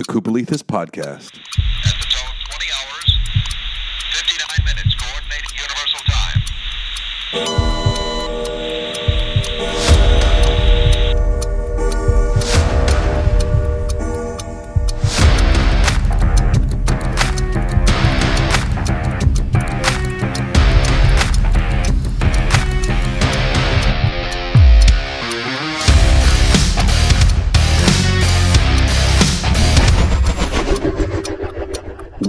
the Koopalethes Podcast. Tone, 20 hours, 59 minutes, coordinated universal time.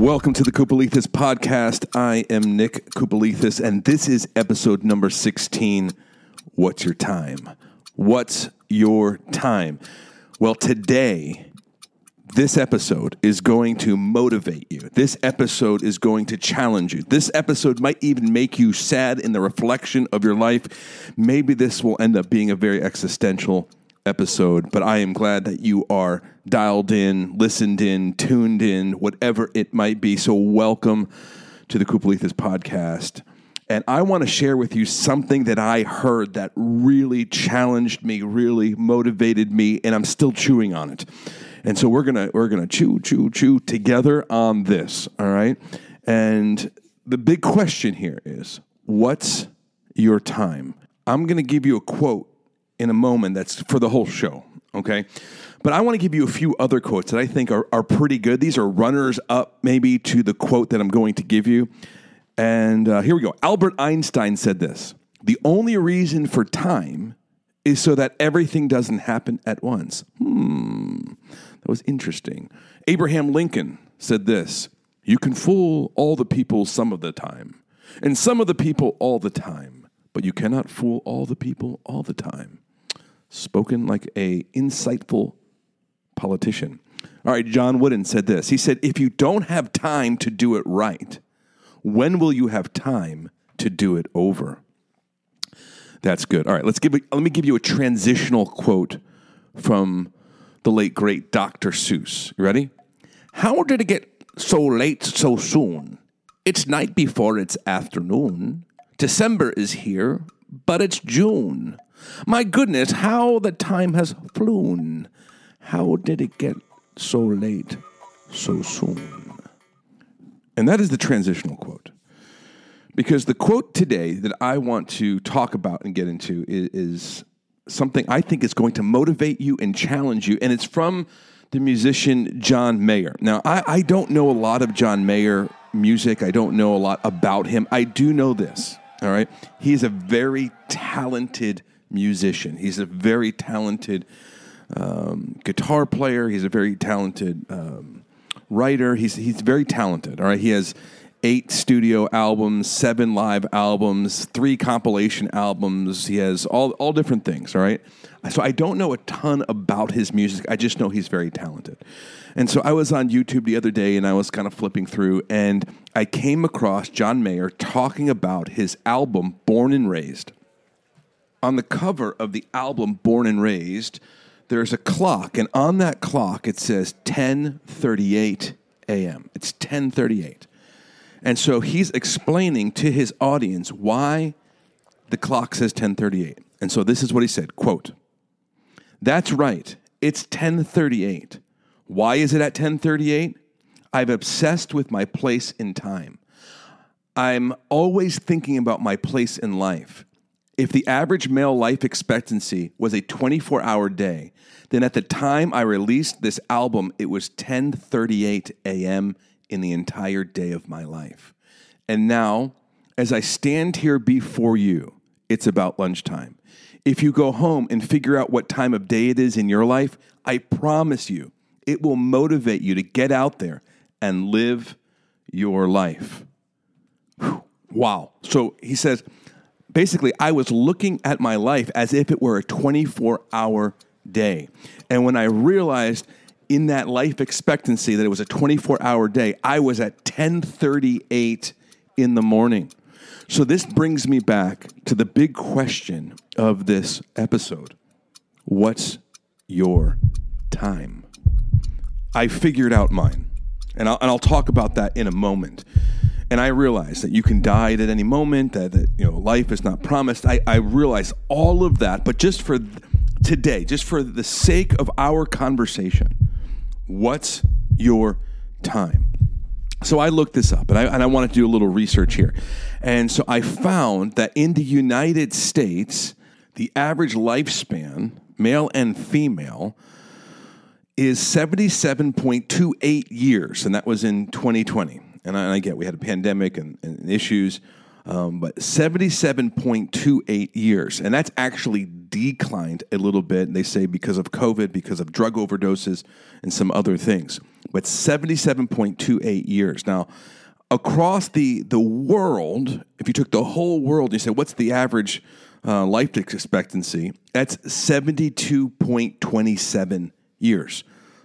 Welcome to the Koopalethes Podcast. I am Nick Koopalethes, and this is episode number 16. What's your time? What's your time? Well, today, this episode is going to motivate you. This episode is going to challenge you. This episode might even make you sad in the reflection of your life. Maybe this will end up being a very existential episode, but I am glad that you are dialed in, listened in, tuned in, whatever it might be. So, welcome to the Koopalethes podcast. And I want to share with you something that I heard that really challenged me, really motivated me, and I'm still chewing on it. And so we're gonna we're gonna chew, chew, chew together on this. All right. And the big question here is, what's your time? I'm gonna give you a quote in a moment that's for the whole show. Okay. But I want to give you a few other quotes that I think are, are pretty good. These are runners up, maybe, to the quote that I'm going to give you. And uh, here we go. Albert Einstein said this The only reason for time is so that everything doesn't happen at once. Hmm, that was interesting. Abraham Lincoln said this You can fool all the people some of the time, and some of the people all the time, but you cannot fool all the people all the time. Spoken like a insightful politician. All right, John Wooden said this. He said, If you don't have time to do it right, when will you have time to do it over? That's good. All right, let's give. Let me give you a transitional quote from the late great Dr. Seuss. You ready? How did it get so late so soon? It's night before it's afternoon. December is here, but it's June. My goodness, how the time has flown. How did it get so late so soon? And that is the transitional quote. Because the quote today that I want to talk about and get into is, is something I think is going to motivate you and challenge you. And it's from the musician John Mayer. Now, I, I don't know a lot of John Mayer music, I don't know a lot about him. I do know this, all right? He's a very talented musician, he's a very talented um, guitar player, he's a very talented um, writer. He's, he's very talented, all right? He has eight studio albums, seven live albums, three compilation albums. He has all, all different things, all right? So I don't know a ton about his music. I just know he's very talented. And so I was on YouTube the other day and I was kind of flipping through and I came across John Mayer talking about his album Born and Raised. On the cover of the album Born and Raised, there's a clock and on that clock it says 10:38 a.m. It's 10:38. And so he's explaining to his audience why the clock says 1038. And so this is what he said, quote, That's right. It's 1038. Why is it at 1038? I've obsessed with my place in time. I'm always thinking about my place in life. If the average male life expectancy was a 24-hour day, then at the time I released this album, it was 10:38 a.m in the entire day of my life. And now, as I stand here before you, it's about lunchtime. If you go home and figure out what time of day it is in your life, I promise you, it will motivate you to get out there and live your life. Whew. Wow. So he says, basically, I was looking at my life as if it were a 24 hour day. And when I realized in that life expectancy that it was a 24 hour day, I was at 1038 in the morning. So this brings me back to the big question of this episode. What's your time? I figured out mine. And I'll, and I'll talk about that in a moment. And I realize that you can die at any moment, that, that you know life is not promised. I, I realize all of that, but just for today, just for the sake of our conversation, What's your time? So I looked this up and I, and I wanted to do a little research here. And so I found that in the United States, the average lifespan, male and female, is 77.28 years. And that was in 2020. And I, and I get we had a pandemic and, and issues, um, but 77.28 years. And that's actually declined a little bit, they say, because of COVID, because of drug overdoses, and some other things. But 77.28 years. Now, across the, the world, if you took the whole world and you said, what's the average uh, life expectancy? That's 72.27 years.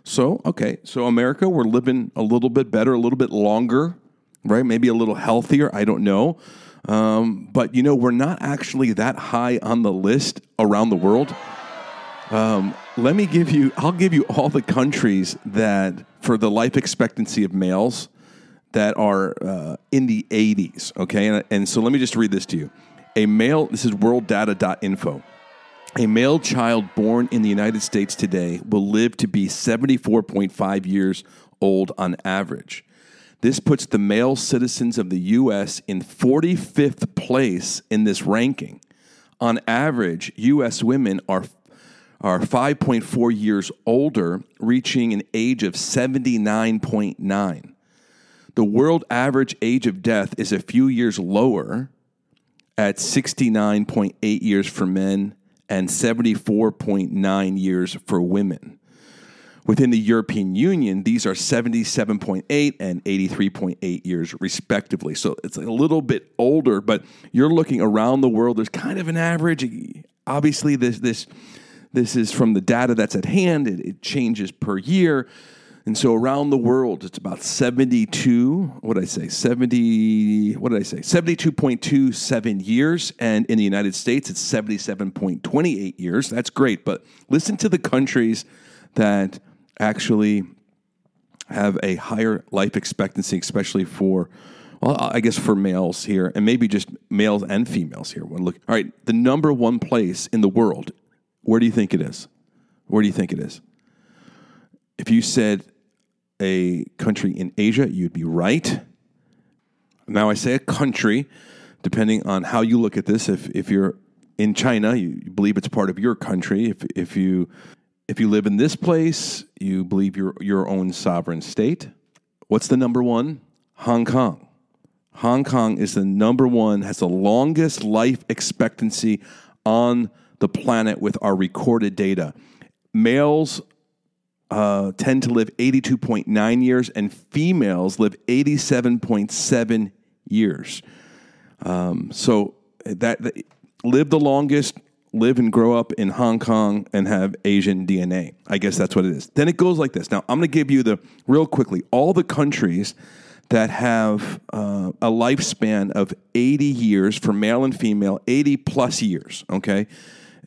So, okay, so America, we're living a little bit better, a little bit longer, right? Maybe a little healthier. I don't know. Um, but, you know, we're not actually that high on the list around the world. Um, let me give you, I'll give you all the countries that, for the life expectancy of males, that are uh, in the 80s, okay? And, and so let me just read this to you. A male, this is worlddata.info. A male child born in the United States today will live to be 74.5 years old on average. This puts the male citizens of the U.S. in 45th place in this ranking. On average, U.S. women are, are 5.4 years older, reaching an age of 79.9. The world average age of death is a few years lower at 69.8 years for men and 74.9 years for women. Within the European Union, these are 77.8 and 83.8 years, respectively. So it's a little bit older, but you're looking around the world, there's kind of an average. Obviously, this, this, this is from the data that's at hand, it, it changes per year. And so around the world, it's about 72, what did I say? 70, what did I say? 72.27 years. And in the United States, it's 77.28 years. That's great. But listen to the countries that actually have a higher life expectancy, especially for, well, I guess for males here, and maybe just males and females here. Look, all right, the number one place in the world, where do you think it is? Where do you think it is? If you said a country in Asia, you'd be right. Now, I say a country, depending on how you look at this. If, if you're in China, you, you believe it's part of your country. If, if, you, if you live in this place, you believe you're your own sovereign state. What's the number one? Hong Kong. Hong Kong is the number one, has the longest life expectancy on the planet with our recorded data. Males uh, tend to live 82.9 years, and females live 87.7 years. Um, so that, that live the longest, live and grow up in Hong Kong, and have Asian DNA. I guess that's what it is. Then it goes like this. Now I'm going to give you the real quickly all the countries that have uh, a lifespan of 80 years for male and female, 80 plus years. Okay,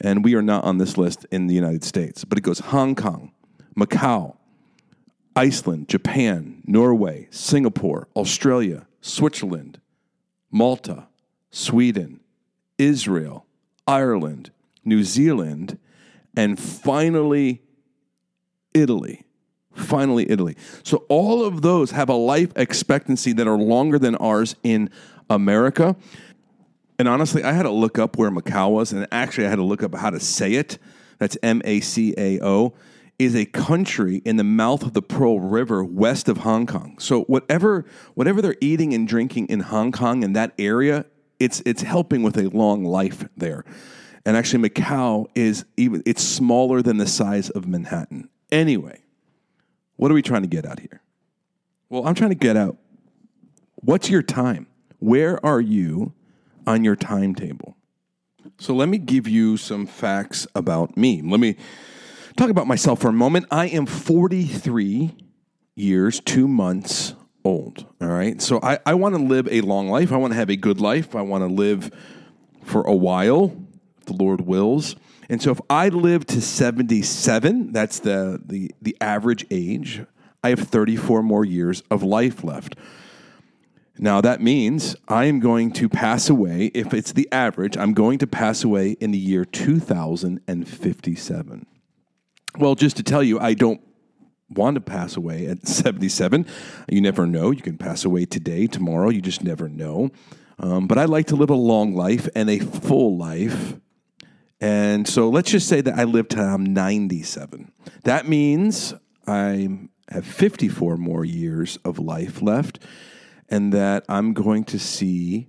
and we are not on this list in the United States, but it goes Hong Kong. Macau, Iceland, Japan, Norway, Singapore, Australia, Switzerland, Malta, Sweden, Israel, Ireland, New Zealand, and finally Italy. Finally, Italy. So, all of those have a life expectancy that are longer than ours in America. And honestly, I had to look up where Macau was, and actually, I had to look up how to say it. That's M A C A O is a country in the mouth of the Pearl River west of Hong Kong. So whatever whatever they're eating and drinking in Hong Kong in that area, it's it's helping with a long life there. And actually Macau is even it's smaller than the size of Manhattan. Anyway, what are we trying to get out here? Well, I'm trying to get out what's your time? Where are you on your timetable? So let me give you some facts about me. Let me talk about myself for a moment. I am 43 years, two months old. All right. So I, I want to live a long life. I want to have a good life. I want to live for a while, if the Lord wills. And so if I live to 77, that's the, the, the average age, I have 34 more years of life left. Now, that means I am going to pass away, if it's the average, I'm going to pass away in the year 2057. Well, just to tell you, I don't want to pass away at 77. You never know. You can pass away today, tomorrow. You just never know. Um, but I like to live a long life and a full life. And so let's just say that I live till I'm 97. That means I have 54 more years of life left, and that I'm going to see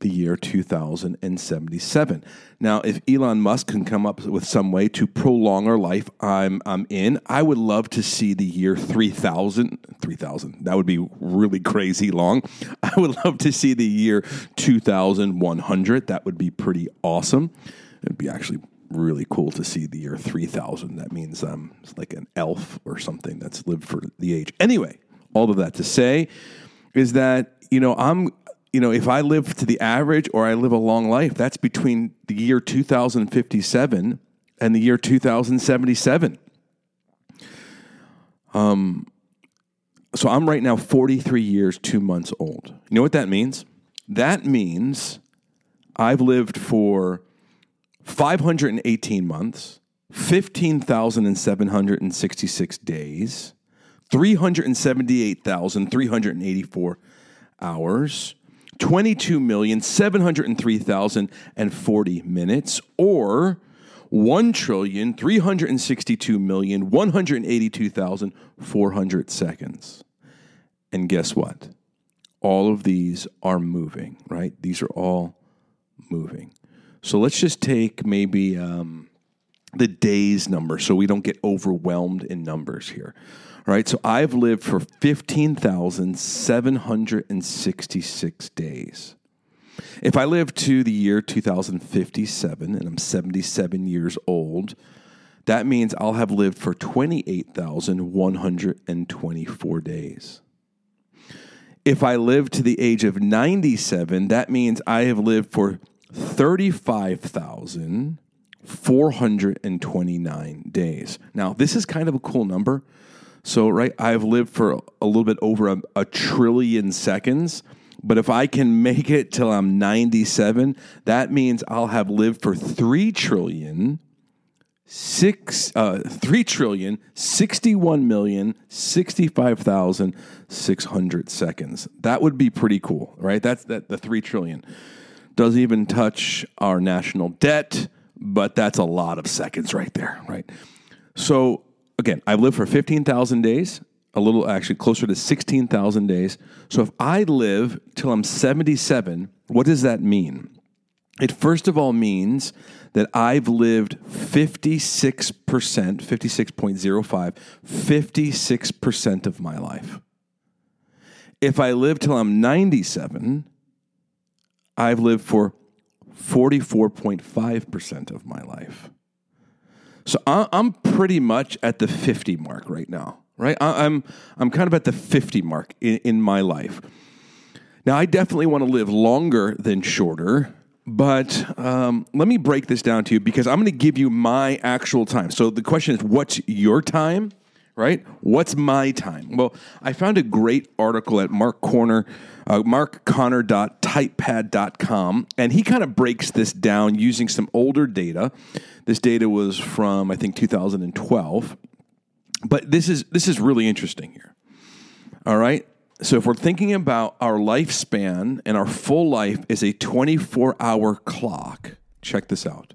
the year 2077. Now, if Elon Musk can come up with some way to prolong our life, I'm I'm in. I would love to see the year 3000 3000. That would be really crazy long. I would love to see the year 2100. That would be pretty awesome. It'd be actually really cool to see the year 3000. That means um it's like an elf or something that's lived for the age. Anyway, all of that to say is that you know I'm you know, if I live to the average or I live a long life, that's between the year 2057 and the year 2077. Um, so I'm right now 43 years, two months old. You know what that means? That means I've lived for 518 months, 15,766 days, 378,384 hours, 22,703,040 minutes, or 1,362,182,400 seconds. And guess what? All of these are moving, right? These are all moving. So let's just take maybe um, the days number so we don't get overwhelmed in numbers here. All right, so I've lived for 15,766 days. If I live to the year 2057 and I'm 77 years old, that means I'll have lived for 28,124 days. If I live to the age of 97, that means I have lived for 35,429 days. Now, this is kind of a cool number so, right, I've lived for a little bit over a, a trillion seconds. But if I can make it till I'm 97, that means I'll have lived for 3 trillion six uh, three trillion sixty one million sixty five thousand six hundred seconds. That would be pretty cool, right? That's that the three trillion doesn't even touch our national debt, but that's a lot of seconds right there, right? So again, I've lived for 15,000 days, a little actually closer to 16,000 days. So if I live till I'm 77, what does that mean? It first of all means that I've lived 56%, 56.05, 56% of my life. If I live till I'm 97, I've lived for 44.5% of my life. So I'm pretty much at the 50 mark right now, right? I'm, I'm kind of at the 50 mark in, in my life. Now, I definitely want to live longer than shorter, but um, let me break this down to you because I'm going to give you my actual time. So the question is, what's your time? Right? What's my time? Well, I found a great article at Mark Connor, uh, markconnor.typepad.com, and he kind of breaks this down using some older data this data was from I think 2012. But this is this is really interesting here. All right? So if we're thinking about our lifespan and our full life is a 24-hour clock, check this out.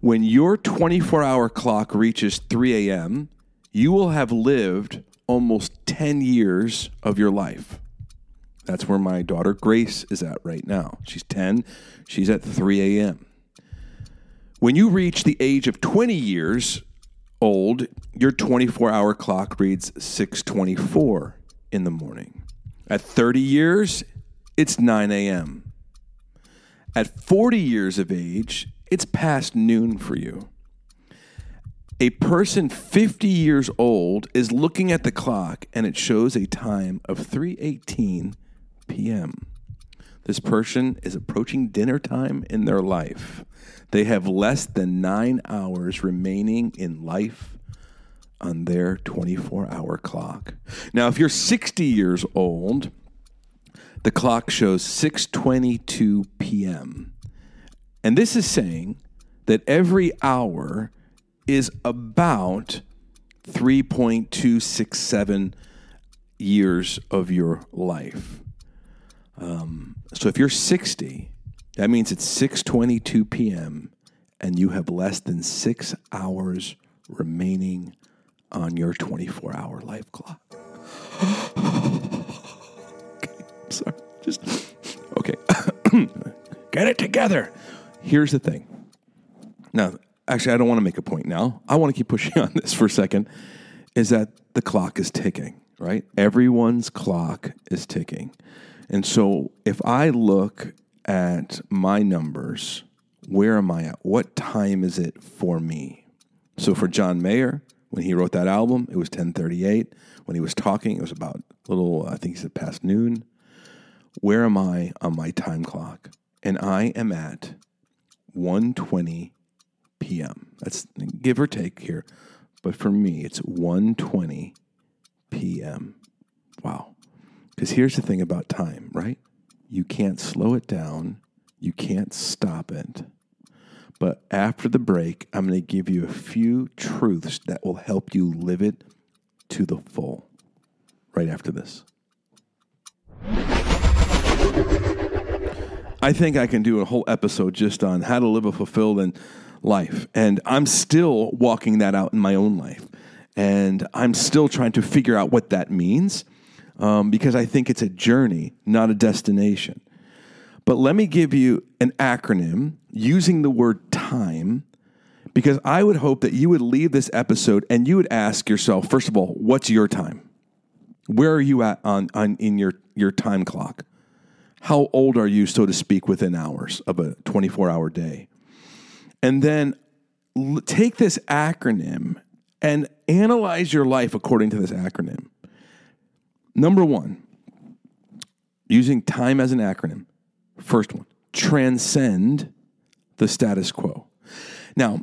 When your 24-hour clock reaches 3 a.m., you will have lived almost 10 years of your life. That's where my daughter Grace is at right now. She's 10. She's at 3 a.m. When you reach the age of 20 years old, your 24 hour clock reads 624 in the morning. At 30 years, it's 9 a.m. At 40 years of age, it's past noon for you. A person 50 years old is looking at the clock and it shows a time of 3:18 p.m. This person is approaching dinner time in their life. They have less than nine hours remaining in life on their 24 hour clock. Now, if you're 60 years old, the clock shows 6:22 p.m. And this is saying that every hour is about 3.267 years of your life. Um, so if you're 60, that means it's 6:22 p.m. and you have less than 6 hours remaining on your 24-hour life clock. okay, sorry. Just okay. Get it together. Here's the thing. Now, actually, I don't want to make a point now. I want to keep pushing on this for a second. Is that the clock is ticking, right? Everyone's clock is ticking. And so if I look at my numbers, where am I at? What time is it for me? So for John Mayer, when he wrote that album, it was 1038. When he was talking, it was about a little, I think he said past noon. Where am I on my time clock? And I am at 120 p.m. That's give or take here. But for me, it's 120 p.m. Wow. Because here's the thing about time, right? You can't slow it down, you can't stop it. But after the break, I'm going to give you a few truths that will help you live it to the full. Right after this. I think I can do a whole episode just on how to live a fulfilled life. And I'm still walking that out in my own life. And I'm still trying to figure out what that means um, because I think it's a journey, not a destination. But let me give you an acronym using the word time because I would hope that you would leave this episode and you would ask yourself, first of all, what's your time? Where are you at on, on in your, your time clock? How old are you, so to speak, within hours of a 24 hour day? And then take this acronym and analyze your life according to this acronym. Number one, using time as an acronym. First one, transcend the status quo. Now,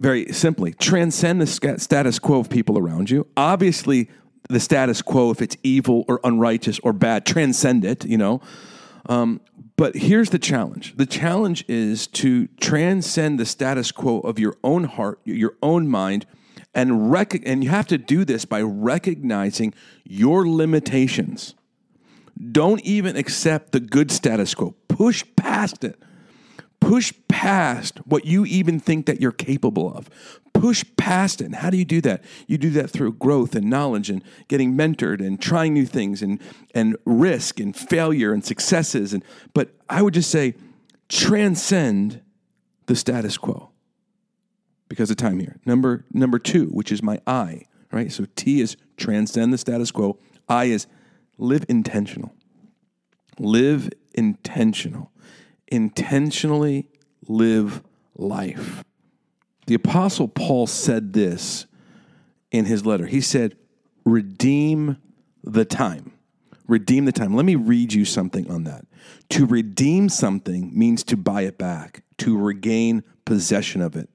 very simply, transcend the status quo of people around you. Obviously, the status quo, if it's evil or unrighteous or bad, transcend it, you know. Um, but here's the challenge the challenge is to transcend the status quo of your own heart, your own mind, and, rec- and you have to do this by recognizing your limitations. Don't even accept the good status quo. Push past it. Push past what you even think that you're capable of. Push past it. And how do you do that? You do that through growth and knowledge and getting mentored and trying new things and, and risk and failure and successes. And, but I would just say transcend the status quo because of time here. Number number two, which is my I, right? So T is transcend the status quo. I is live intentional. Live intentional. Intentionally live life. The apostle Paul said this in his letter. He said, "Redeem the time." Redeem the time. Let me read you something on that. To redeem something means to buy it back, to regain possession of it.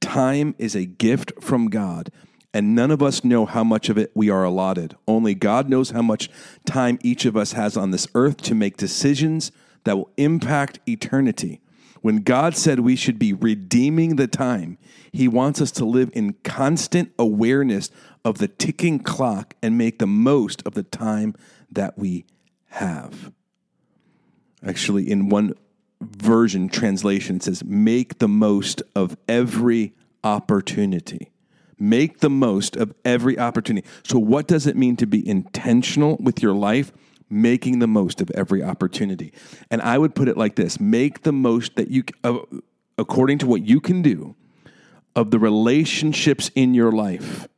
Time is a gift from God, and none of us know how much of it we are allotted. Only God knows how much time each of us has on this earth to make decisions that will impact eternity. When God said we should be redeeming the time, He wants us to live in constant awareness of the ticking clock and make the most of the time that we have. Actually, in one version translation it says make the most of every opportunity. Make the most of every opportunity. So what does it mean to be intentional with your life? Making the most of every opportunity. And i would put it like this. Make the most that you uh, according to what you can do of the relationships in your life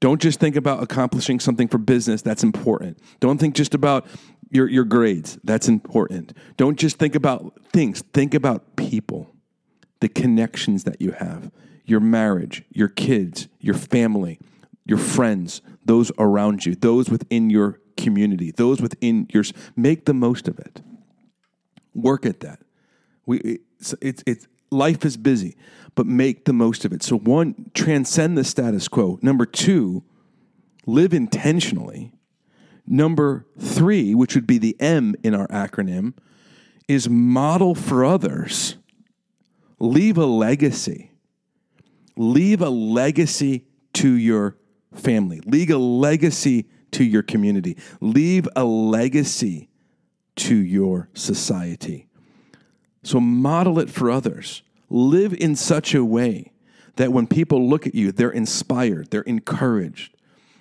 don't just think about accomplishing something for business that's important. Don't think just about your, your grades. That's important. Don't just think about things, think about people, the connections that you have, your marriage, your kids, your family, your friends, those around you, those within your community, those within yours. Make the most of it. Work at that. We, it's, it's, it's life is busy, but make the most of it. So, one, transcend the status quo. Number two, live intentionally. Number three, which would be the M in our acronym, is model for others. Leave a legacy. Leave a legacy to your family. Leave a legacy to your community. Leave a legacy to your society. So model it for others. Live in such a way that when people look at you, they're inspired, they're encouraged.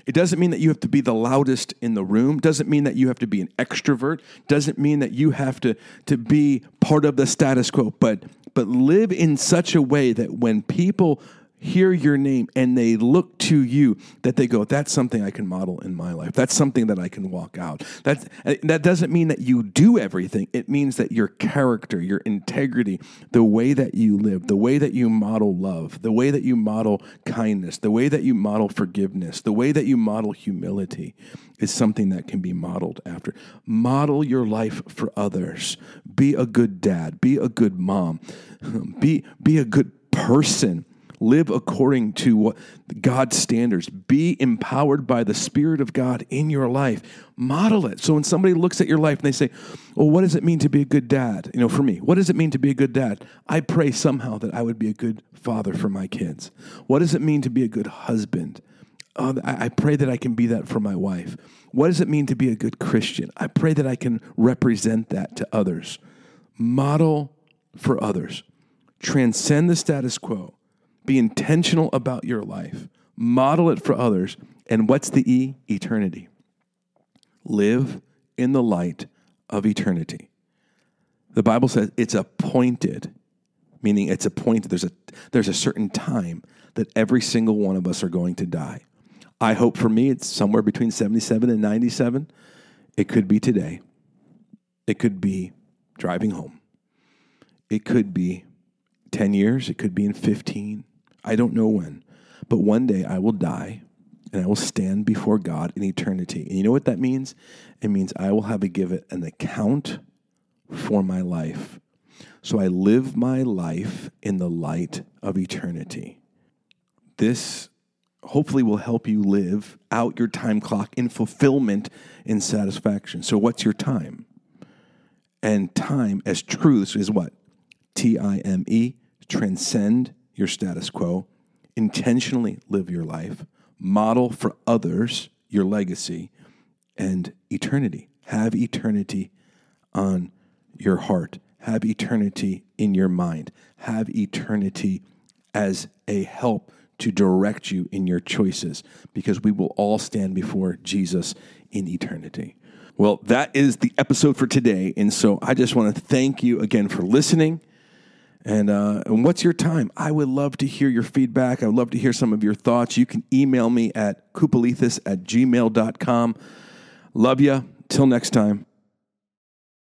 It doesn't mean that you have to be the loudest in the room, doesn't mean that you have to be an extrovert, doesn't mean that you have to, to be part of the status quo, but but live in such a way that when people hear your name and they look to you that they go that's something i can model in my life. That's something that i can walk out. That uh, that doesn't mean that you do everything. It means that your character your integrity the way that you live the way that you model love the way that you model kindness the way that you model forgiveness the way that you model humility is something that can be modeled after. Model your life for others. Be a good dad. Be a good mom. Be be a good person Live according to what God's standards. Be empowered by the Spirit of God in your life. Model it. So when somebody looks at your life and they say, Well, what does it mean to be a good dad? You know, for me, what does it mean to be a good dad? I pray somehow that I would be a good father for my kids. What does it mean to be a good husband? Oh, I pray that I can be that for my wife. What does it mean to be a good Christian? I pray that I can represent that to others. Model for others. Transcend the status quo be intentional about your life. Model it for others. And what's the E? Eternity. Live in the light of eternity. The Bible says it's appointed, meaning it's appointed. There's a, there's a certain time that every single one of us are going to die. I hope for me it's somewhere between 77 and 97. It could be today. It could be driving home. It could be 10 years. It could be in 15. I don't know when, but one day I will die and I will stand before God in eternity. And you know what that means? It means I will have to give it an account for my life. So I live my life in the light of eternity. This hopefully will help you live out your time clock in fulfillment in satisfaction. So, what's your time? And time as truth is what? T I M E, transcend your status quo, intentionally live your life, model for others your legacy, and eternity. Have eternity on your heart, have eternity in your mind, have eternity as a help to direct you in your choices because we will all stand before Jesus in eternity. Well, that is the episode for today. And so I just want to thank you again for listening. And, uh, and what's your time? I would love to hear your feedback. I would love to hear some of your thoughts. You can email me at koopalethes at gmail.com. Love you. Till next time.